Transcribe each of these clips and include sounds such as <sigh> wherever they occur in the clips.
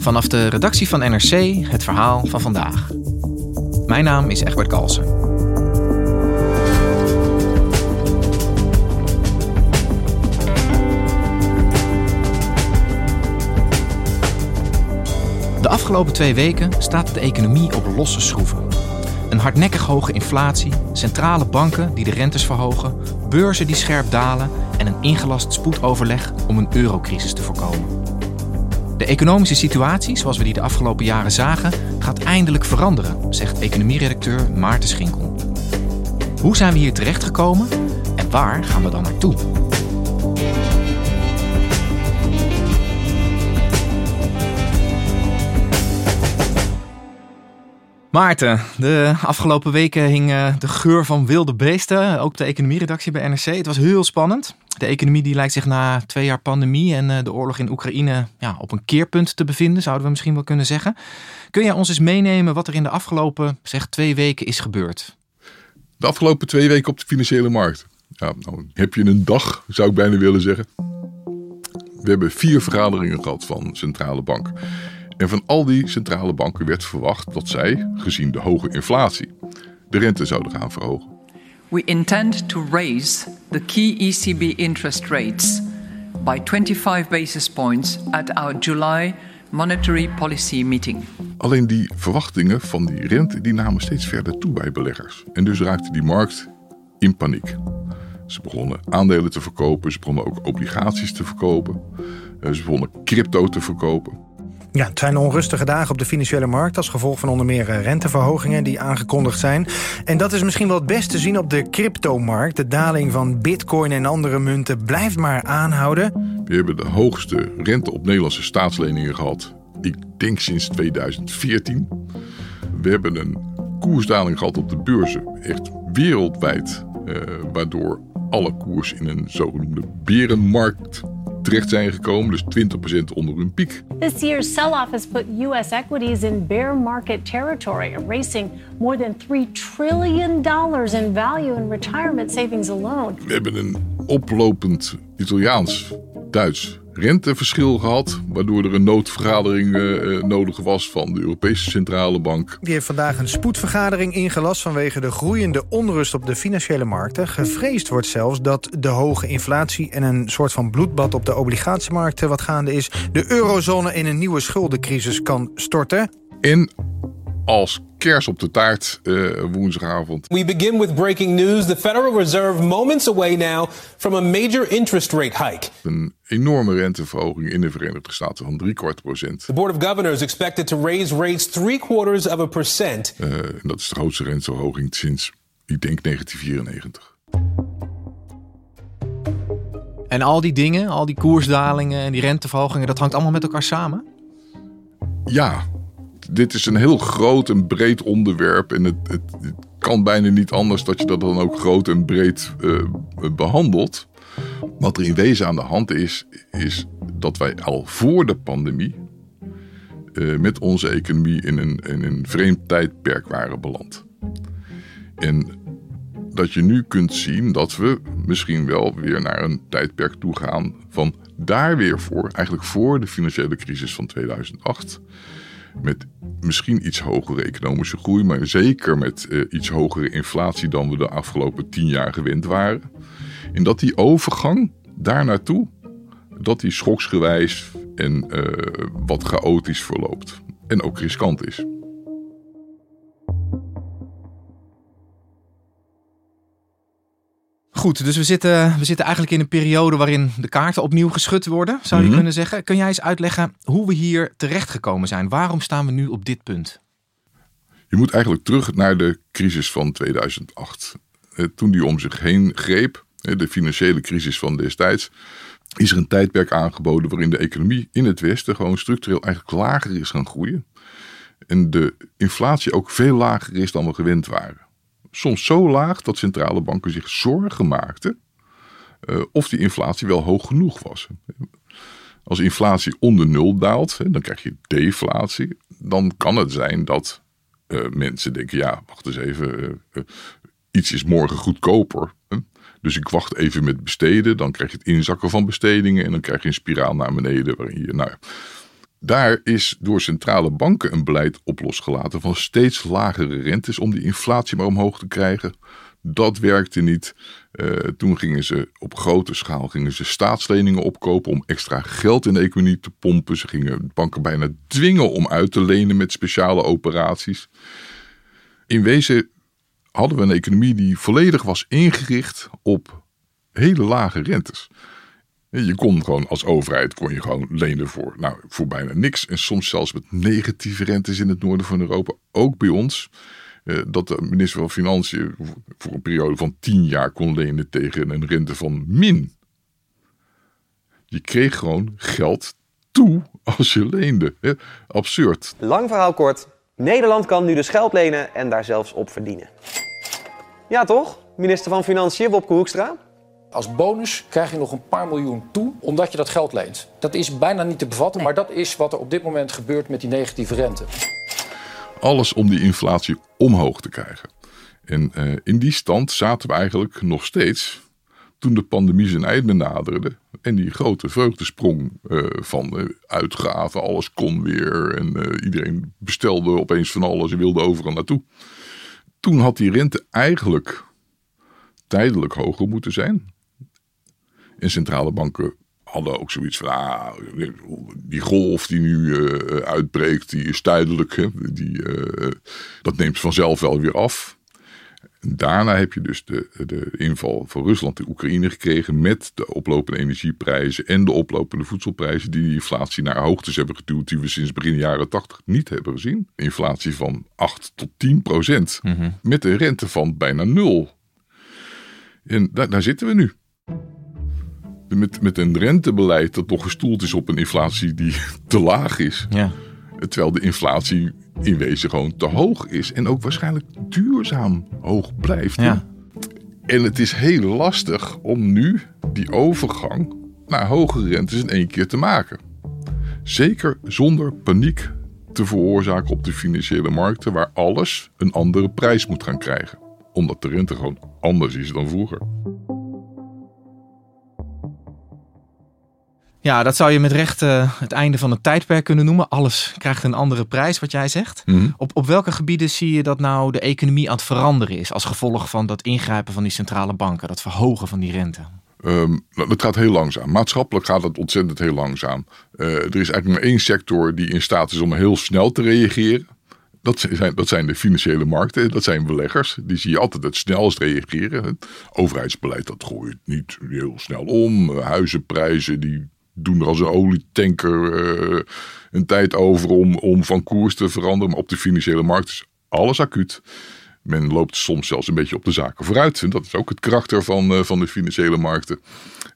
Vanaf de redactie van NRC het verhaal van vandaag. Mijn naam is Egbert Kalsen. De afgelopen twee weken staat de economie op losse schroeven. Een hardnekkig hoge inflatie, centrale banken die de rentes verhogen, beurzen die scherp dalen en een ingelast spoedoverleg om een eurocrisis te voorkomen. De economische situatie, zoals we die de afgelopen jaren zagen, gaat eindelijk veranderen, zegt economieredacteur Maarten Schinkel. Hoe zijn we hier terechtgekomen en waar gaan we dan naartoe? Maarten, de afgelopen weken hing eh, de geur van wilde beesten, ook de economieredactie bij NRC. Het was heel spannend. De economie die lijkt zich na twee jaar pandemie en eh, de oorlog in Oekraïne ja, op een keerpunt te bevinden, zouden we misschien wel kunnen zeggen. Kun jij ons eens meenemen wat er in de afgelopen zeg, twee weken is gebeurd? De afgelopen twee weken op de financiële markt. Ja, nou, heb je een dag, zou ik bijna willen zeggen. We hebben vier vergaderingen gehad van centrale bank. En van al die centrale banken werd verwacht dat zij, gezien de hoge inflatie, de rente zouden gaan verhogen. We intend to raise the key ECB interest rates by 25 basis points at our July monetary policy meeting. Alleen die verwachtingen van die rente die namen steeds verder toe bij beleggers. En dus raakte die markt in paniek. Ze begonnen aandelen te verkopen, ze begonnen ook obligaties te verkopen, eh, ze begonnen crypto te verkopen. Ja, het zijn onrustige dagen op de financiële markt... als gevolg van onder meer eh, renteverhogingen die aangekondigd zijn. En dat is misschien wel het best te zien op de cryptomarkt. De daling van bitcoin en andere munten blijft maar aanhouden. We hebben de hoogste rente op Nederlandse staatsleningen gehad... ik denk sinds 2014. We hebben een koersdaling gehad op de beurzen, echt wereldwijd... Eh, waardoor alle koers in een zogenoemde berenmarkt terecht zijn gekomen, dus 20% onder hun piek. This year's sell-off has put US equities in bear market territory, erasing more than 3 trillion dollars in value in retirement savings alone. We hebben een oplopend Italiaans, Duits renteverschil gehad, waardoor er een noodvergadering uh, nodig was van de Europese Centrale Bank. Die heeft vandaag een spoedvergadering ingelast vanwege de groeiende onrust op de financiële markten. Gevreesd wordt zelfs dat de hoge inflatie en een soort van bloedbad op de obligatiemarkten wat gaande is, de eurozone in een nieuwe schuldencrisis kan storten. En als kers op de taart uh, woensdagavond. We begin with breaking news. The Federal Reserve moments away now from a major interest rate hike. Een enorme renteverhoging in de Verenigde Staten van drie kwart procent. The Board of Governors expected to raise rates three quarters of a percent. Uh, dat is de grootste renteverhoging sinds, ik denk, 1994. En al die dingen, al die koersdalingen en die renteverhogingen, dat hangt allemaal met elkaar samen? Ja, dit is een heel groot en breed onderwerp. En het, het, kan bijna niet anders dat je dat dan ook groot en breed uh, behandelt. Wat er in wezen aan de hand is, is dat wij al voor de pandemie uh, met onze economie in een, in een vreemd tijdperk waren beland. En dat je nu kunt zien dat we misschien wel weer naar een tijdperk toe gaan van daar weer voor, eigenlijk voor de financiële crisis van 2008 met misschien iets hogere economische groei, maar zeker met uh, iets hogere inflatie dan we de afgelopen tien jaar gewend waren. En dat die overgang daar naartoe dat die schoksgewijs en uh, wat chaotisch verloopt. En ook riskant is. Goed, dus we zitten, we zitten eigenlijk in een periode waarin de kaarten opnieuw geschud worden, zou je Mhm. kunnen zeggen. Kun jij eens uitleggen hoe we hier terechtgekomen zijn? Waarom staan we nu op dit punt? Je moet eigenlijk terug naar de crisis van 2008. Eh, Toen die om zich heen greep, eh, de financiële crisis van destijds, is er een tijdperk aangeboden waarin de economie in het Westen gewoon structureel eigenlijk lager is gaan groeien. En de inflatie ook veel lager is dan we gewend waren. Soms zo laag dat centrale banken zich zorgen maakten eh, of die inflatie wel hoog genoeg was. Als inflatie onder nul daalt, dan krijg je deflatie. Dan kan het zijn dat eh, mensen denken, ja, wacht eens even, eh, iets is morgen goedkoper. Dus ik wacht even met besteden, dan krijg je het inzakken van bestedingen en dan krijg je een spiraal naar beneden waarin je, nou ja, daar is door centrale banken een beleid op losgelaten van steeds lagere rentes om die inflatie maar omhoog te krijgen. Dat werkte niet. Eh, toen gingen ze op grote schaal gingen ze staatsleningen opkopen om extra geld in de economie te pompen. Ze gingen banken bijna dwingen om uit te lenen met speciale operaties. In wezen hadden we een economie die volledig was ingericht op hele lage rentes. Je kon gewoon als overheid kon je gewoon lenen voor, nou, voor bijna niks. En soms zelfs met negatieve rentes in het noorden van Europa. Ook bij ons. eh, dat de minister van Financiën voor een periode van 10 jaar kon lenen tegen een rente van min. Je kreeg gewoon geld toe als je leende. Absurd. Lang verhaal kort. Nederland kan nu dus geld lenen en daar zelfs op verdienen. Ja toch, minister van Financiën Wopke Hoekstra? Als bonus krijg je nog een paar miljoen toe omdat je dat geld leent. Dat is bijna niet te bevatten, maar dat is wat er op dit moment gebeurt met die negatieve rente. Alles om die inflatie omhoog te krijgen. En eh, in die stand zaten we eigenlijk nog steeds toen de pandemie zijn einde naderde. En die grote vreugdesprong eh, van eh, uitgaven, alles kon weer. En eh, iedereen bestelde opeens van alles en wilde overal naartoe. Toen had die rente eigenlijk tijdelijk hoger moeten zijn. En centrale banken hadden ook zoiets van, ah, die golf die nu eh, uitbreekt, die is tijdelijk. Hè? Die, eh, dat neemt vanzelf wel weer af. Daarna heb je dus de, de inval van Rusland in Oekraïne gekregen met de oplopende energieprijzen en de oplopende voedselprijzen die de inflatie naar hoogtes hebben geduwd die we sinds begin jaren 80 niet hebben gezien. Inflatie van 8 tot 10 procent met een rente van bijna nul. En daar, daar zitten we nu. Met, met een rentebeleid dat toch gestoeld is op een inflatie die <laughs> te laag is. Ja. Terwijl de inflatie in wezen gewoon te hoog is. En ook waarschijnlijk duurzaam hoog blijft. Ja. En het is heel lastig om nu die overgang naar hogere rentes in één keer te maken. Zeker zonder paniek te veroorzaken op de financiële markten, waar alles een andere prijs moet gaan krijgen. Omdat de rente gewoon anders is dan vroeger. Ja, dat zou je met recht eh, het einde van het tijdperk kunnen noemen. Alles krijgt een andere prijs, wat jij zegt. Mhm. Op, op welke gebieden zie je dat nou de economie aan het veranderen is als gevolg van dat ingrijpen van die centrale banken, dat verhogen van die rente? Ehm, dat gaat heel langzaam. Maatschappelijk gaat het ontzettend heel langzaam. Eh, er is eigenlijk maar één sector die in staat is om heel snel te reageren. Dat zijn, dat zijn de financiële markten, dat zijn beleggers. Die zie je altijd het snelst reageren. Het overheidsbeleid dat gooit niet heel snel om. Eh, Huizenprijzen die doen er als een olietanker eh, een tijd over om, om van koers te veranderen. Maar op de financiële markt is alles acuut. Men loopt soms zelfs een beetje op de zaken vooruit. Dat is ook het karakter van, eh, van de financiële markten.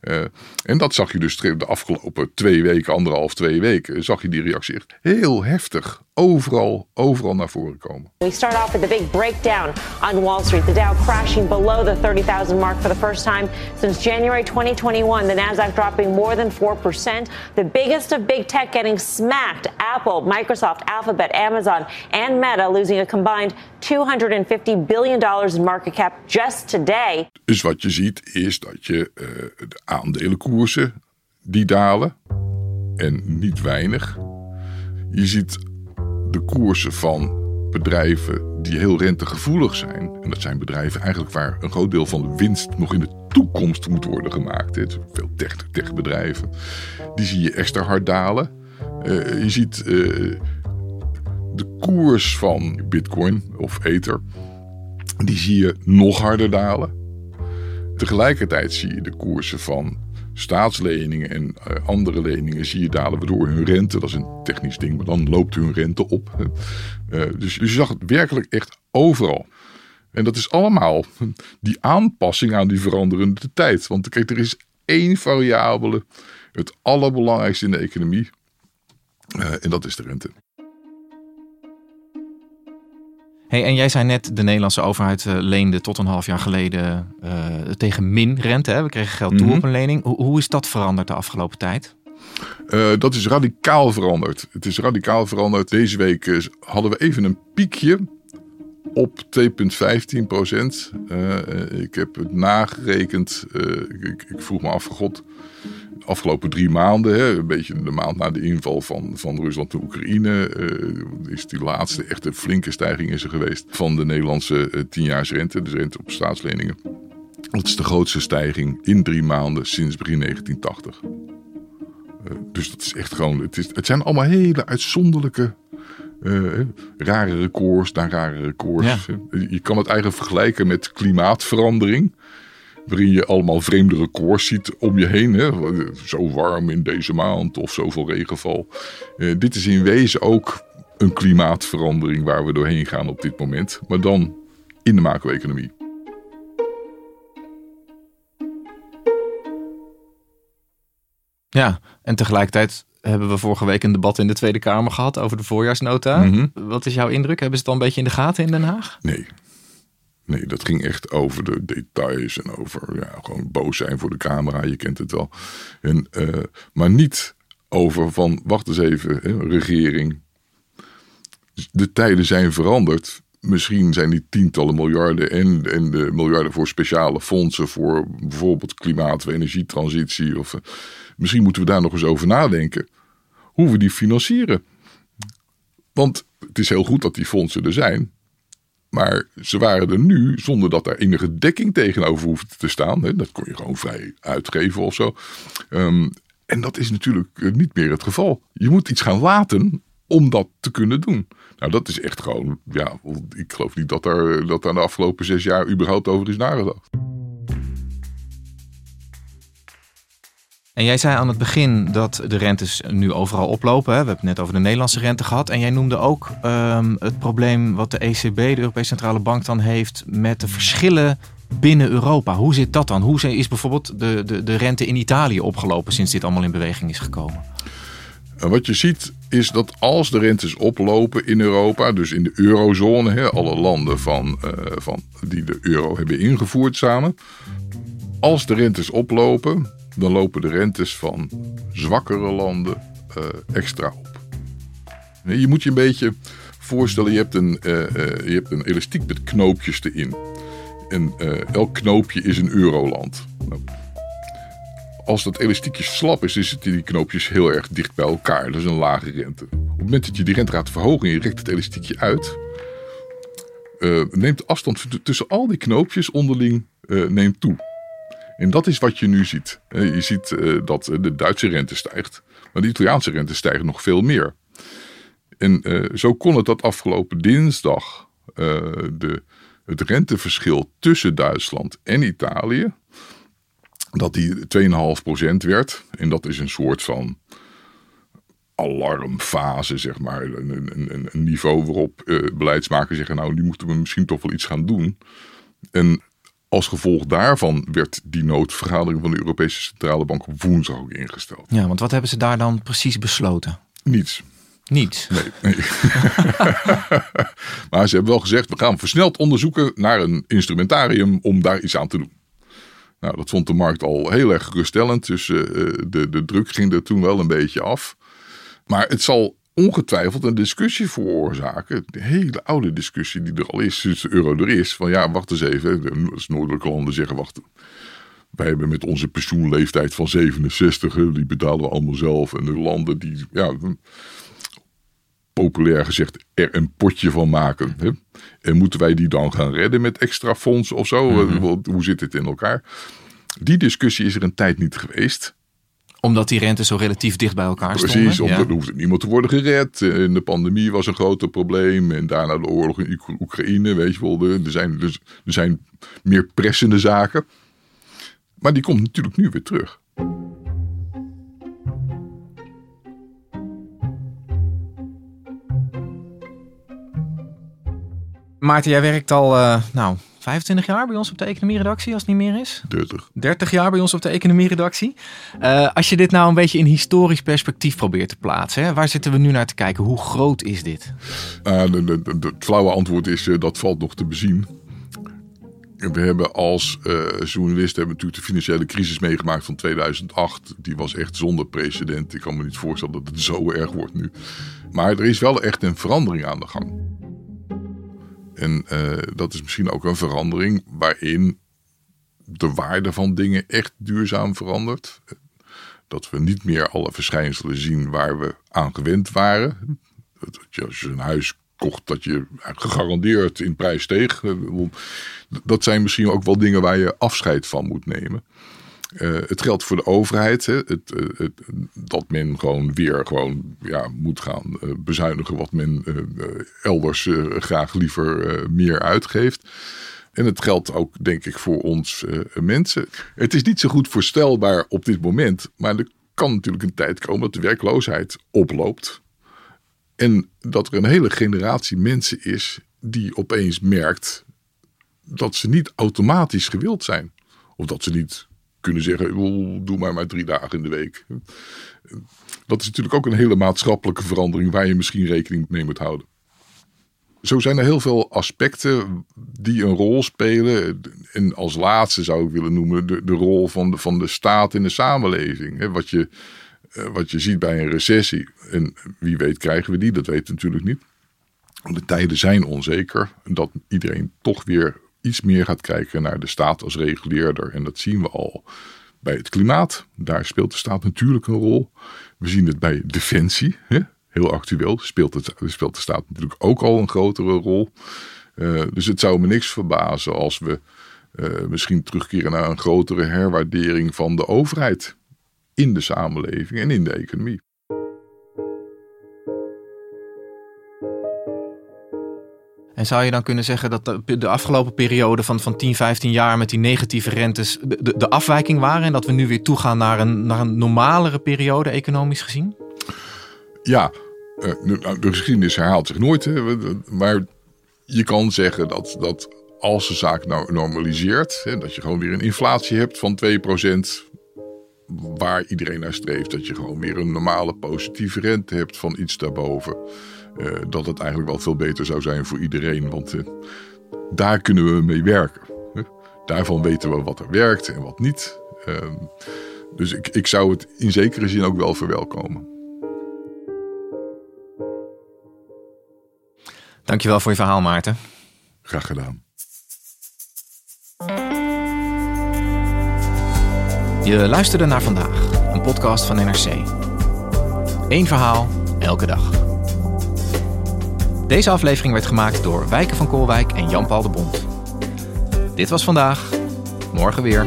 Eh, en dat zag je dus de afgelopen twee weken, anderhalf, twee weken, zag je die reactie echt heel heftig. Overal, overal naar voren komen. We start off with the big breakdown on Wall Street. The Dow crashing below the 30,000 mark for the first time since January 2021. The Nasdaq dropping more than 4%. The biggest of big tech getting smacked. Apple, Microsoft, Alphabet, Amazon, and Meta losing a combined 250 billion dollars in market cap just today. Dus wat je ziet is dat je eh, de aandelenkoersen die dalen en niet weinig. Je ziet de koersen van bedrijven die heel rentegevoelig zijn. En dat zijn bedrijven eigenlijk waar een groot deel van de winst nog in de toekomst moet worden gemaakt. Het veel tech, techbedrijven. Die zie je extra hard dalen. Uh, je ziet uh, de koers van Bitcoin of Ether. Die zie je nog harder dalen. Tegelijkertijd zie je de koersen van staatsleningen en uh, andere leningen zie je dalen, waardoor hun rente, dat is een technisch ding, maar dan loopt hun rente op. Uh, <laughs> dus, dus je zag het werkelijk echt overal. En dat is allemaal <laughs> die aanpassing aan die veranderende tijd. Want kijk, er is één variabele, het allerbelangrijkste in de economie, uh, en dat is de rente. Hey, en jij zei net, de Nederlandse overheid uh, leende tot een half jaar geleden uh, tegen min rente. Hè? We kregen geld toe mm -hmm. op een lening. Hoe, hoe, is dat veranderd de afgelopen tijd? Uh, dat is radicaal veranderd. Het is radicaal veranderd. Deze week hadden we even een piekje op 2,15 procent. ik heb het nagerekend. Ik, ik, vroeg me af, god, afgelopen drie maanden, hè, een beetje de maand na de inval van, van Rusland en Oekraïne, uh, is die laatste echte flinke stijging is er geweest van de Nederlandse tienjaarsrente, dus rente op staatsleningen. Dat is de grootste stijging in drie maanden sinds begin 1980. Uh, dus dat is echt gewoon, het, is, het zijn allemaal hele uitzonderlijke rare records na rare records. Ja. Je kan het eigenlijk vergelijken met klimaatverandering waarin je allemaal vreemde records ziet om je heen. Hè? Zo warm in deze maand of zoveel regenval. Uh, dit is in wezen ook een klimaatverandering waar we doorheen gaan op dit moment. Maar dan in de macro-economie. Ja, en tegelijkertijd hebben we vorige week een debat in de Tweede Kamer gehad over de voorjaarsnota. Mm -hmm. Wat is jouw indruk? Hebben ze het al een beetje in de gaten in Den Haag? Nee, Nee, dat ging echt over de details en over ja, gewoon boos zijn voor de camera. Je kent het wel. En, uh, maar niet over van, wacht eens even, hè, regering. De tijden zijn veranderd. Misschien zijn die tientallen miljarden en, en de miljarden voor speciale fondsen voor bijvoorbeeld klimaat- of energietransitie. Of, uh, misschien moeten we daar nog eens over nadenken. Hoe we die financieren. Want het is heel goed dat die fondsen er zijn. Maar ze waren er nu zonder dat er enige dekking tegenover hoefde te staan. Dat kon je gewoon vrij uitgeven of zo. Um, en dat is natuurlijk niet meer het geval. Je moet iets gaan laten om dat te kunnen doen. Nou, dat is echt gewoon, ja, ik geloof niet dat er, dat er de afgelopen zes jaar überhaupt over is nagedacht. En jij zei aan het begin dat de rentes nu overal oplopen. Hè? We hebben het net over de Nederlandse rente gehad. En jij noemde ook um, het probleem wat de ECB, de Europese Centrale Bank, dan heeft met de verschillen binnen Europa. Hoe zit dat dan? Hoe is bijvoorbeeld de, de, de rente in Italië opgelopen sinds dit allemaal in beweging is gekomen? En wat je ziet is dat als de rentes oplopen in Europa, dus in de eurozone, hè, alle landen van, uh, van, die de euro hebben ingevoerd samen. Als de rentes oplopen, dan lopen de rentes van zwakkere landen uh, extra op. Je moet je een beetje voorstellen, je hebt een, uh, je hebt een elastiek met knoopjes erin. En elk knoopje is een euroland. Nou, als dat elastiekje slap is, dan zitten die knoopjes heel erg dicht bij elkaar. Dat is een lage rente. Op het moment dat je die rente gaat verhogen en je rekt het elastiekje uit, neemt de afstand tussen al die knoopjes onderling neemt toe. En dat is wat je nu ziet. Je ziet uh, dat de Duitse rente stijgt, maar de Italiaanse rente stijgt nog veel meer. En uh, zo kon het dat afgelopen dinsdag uh, de, het renteverschil tussen Duitsland en Italië, dat die 2,5% werd. En dat is een soort van alarmfase, zeg maar. Een, een, een niveau waarop beleidsmakers zeggen, nou, nu moeten we misschien toch wel iets gaan doen. En als gevolg daarvan werd die noodvergadering van de Europese Centrale Bank op woensdag ook ingesteld. Ja, want wat hebben ze daar dan precies besloten? Niets. Niets? Nee. nee. <laughs> maar ze hebben wel gezegd, we gaan versneld onderzoeken naar een instrumentarium om daar iets aan te doen. Nou, dat vond de markt al heel erg geruststellend. Dus uh, de, de druk ging er toen wel een beetje af. Maar het zal ongetwijfeld een discussie veroorzaken. De hele oude discussie die er al is sinds de euro er is. Van ja, wacht eens even. De noordelijke landen zeggen wacht. Wij hebben met onze pensioenleeftijd van 67, die betalen we allemaal zelf. En de landen die, ja, populair gezegd, er een potje van maken. Hè? En moeten wij die dan gaan redden met extra fondsen of zo? Mhm. Hoe zit dit in elkaar? Die discussie is er een tijd niet geweest. Omdat die rentes zo relatief dicht bij elkaar stonden. Precies, omdat er hoefde niemand te worden gered. En de pandemie was een groot probleem. En daarna de oorlog in Oek- Oekraïne, weet je wel. Er zijn, dus, er zijn meer pressende zaken. Maar die komt natuurlijk nu weer terug. Maarten, jij werkt al eh, nou, 25 jaar bij ons op de economieredactie, als het niet meer is. 30. 30 jaar bij ons op de economieredactie. Eh als je dit nou een beetje in historisch perspectief probeert te plaatsen, hè, waar zitten we nu naar te kijken? Hoe groot is dit? De- het flauwe antwoord is, eh, dat valt nog te bezien. We hebben als eh journalist hebben natuurlijk de financiële crisis meegemaakt van 2008. Die was echt zonder precedent. Ik kan me niet voorstellen dat het zo erg wordt nu. Maar er is wel echt een verandering aan de gang. En eh, dat is misschien ook een verandering waarin de waarde van dingen echt duurzaam verandert. Dat we niet meer alle verschijnselen zien waar we aan gewend waren. Dat als je een huis kocht, dat je gegarandeerd in prijs steeg. Eh, Dat zijn misschien ook wel dingen waar je afscheid van moet nemen. Eh, het geldt voor de overheid. Hè. Het, eh, het, dat men gewoon weer gewoon, ja, moet gaan eh, bezuinigen wat men elders graag liever meer uitgeeft. En het geldt ook, denk ik, voor ons mensen. Het is niet zo goed voorstelbaar op dit moment. Maar er kan natuurlijk een tijd komen dat de werkloosheid oploopt. En dat er een hele generatie mensen is die opeens merkt dat ze niet automatisch gewild zijn. Of dat ze niet kunnen zeggen, "Oh, doe maar maar drie dagen in de week. Dat is natuurlijk ook een hele maatschappelijke verandering waar je misschien rekening mee moet houden. Zo zijn er heel veel aspecten die een rol spelen. En als laatste zou ik willen noemen de, de rol van de, van de staat in de samenleving. Wat je, eh, wat je ziet bij een recessie. En wie weet krijgen we die, dat weten we natuurlijk niet. De tijden zijn onzeker. Dat iedereen toch weer iets meer gaat kijken naar de staat als reguleerder. En dat zien we al bij het klimaat. Daar speelt de staat natuurlijk een rol. We zien het bij defensie. Hè? Heel actueel speelt, het, speelt de staat natuurlijk ook al een grotere rol. Eh, dus het zou me niks verbazen als we eh, misschien terugkeren naar een grotere herwaardering van de overheid in de samenleving en in de economie. En zou je dan kunnen zeggen dat de, de afgelopen periode van, van 10, 15 jaar met die negatieve rentes de, de, afwijking waren en dat we nu weer toegaan naar een, naar een normalere periode economisch gezien? Ja, eh, nou, de geschiedenis herhaalt zich nooit. Maar je kan zeggen dat, dat als de zaak nou normaliseert, dat je gewoon weer een inflatie hebt van 2%, waar iedereen naar streeft, dat je gewoon weer een normale positieve rente hebt van iets daarboven. eh, dat het eigenlijk wel veel beter zou zijn voor iedereen, want eh, daar kunnen we mee werken. hè. Daarvan weten we wat er werkt en wat niet. Ehm, dus ik, ik zou het in zekere zin ook wel verwelkomen. Dankjewel voor je verhaal, Maarten. Graag gedaan. Je luisterde naar vandaag, een podcast van NRC. Eén verhaal, elke dag. Deze aflevering werd gemaakt door Wijken van Koolwijk en Jan-Paul de Bond. Dit was vandaag, morgen weer.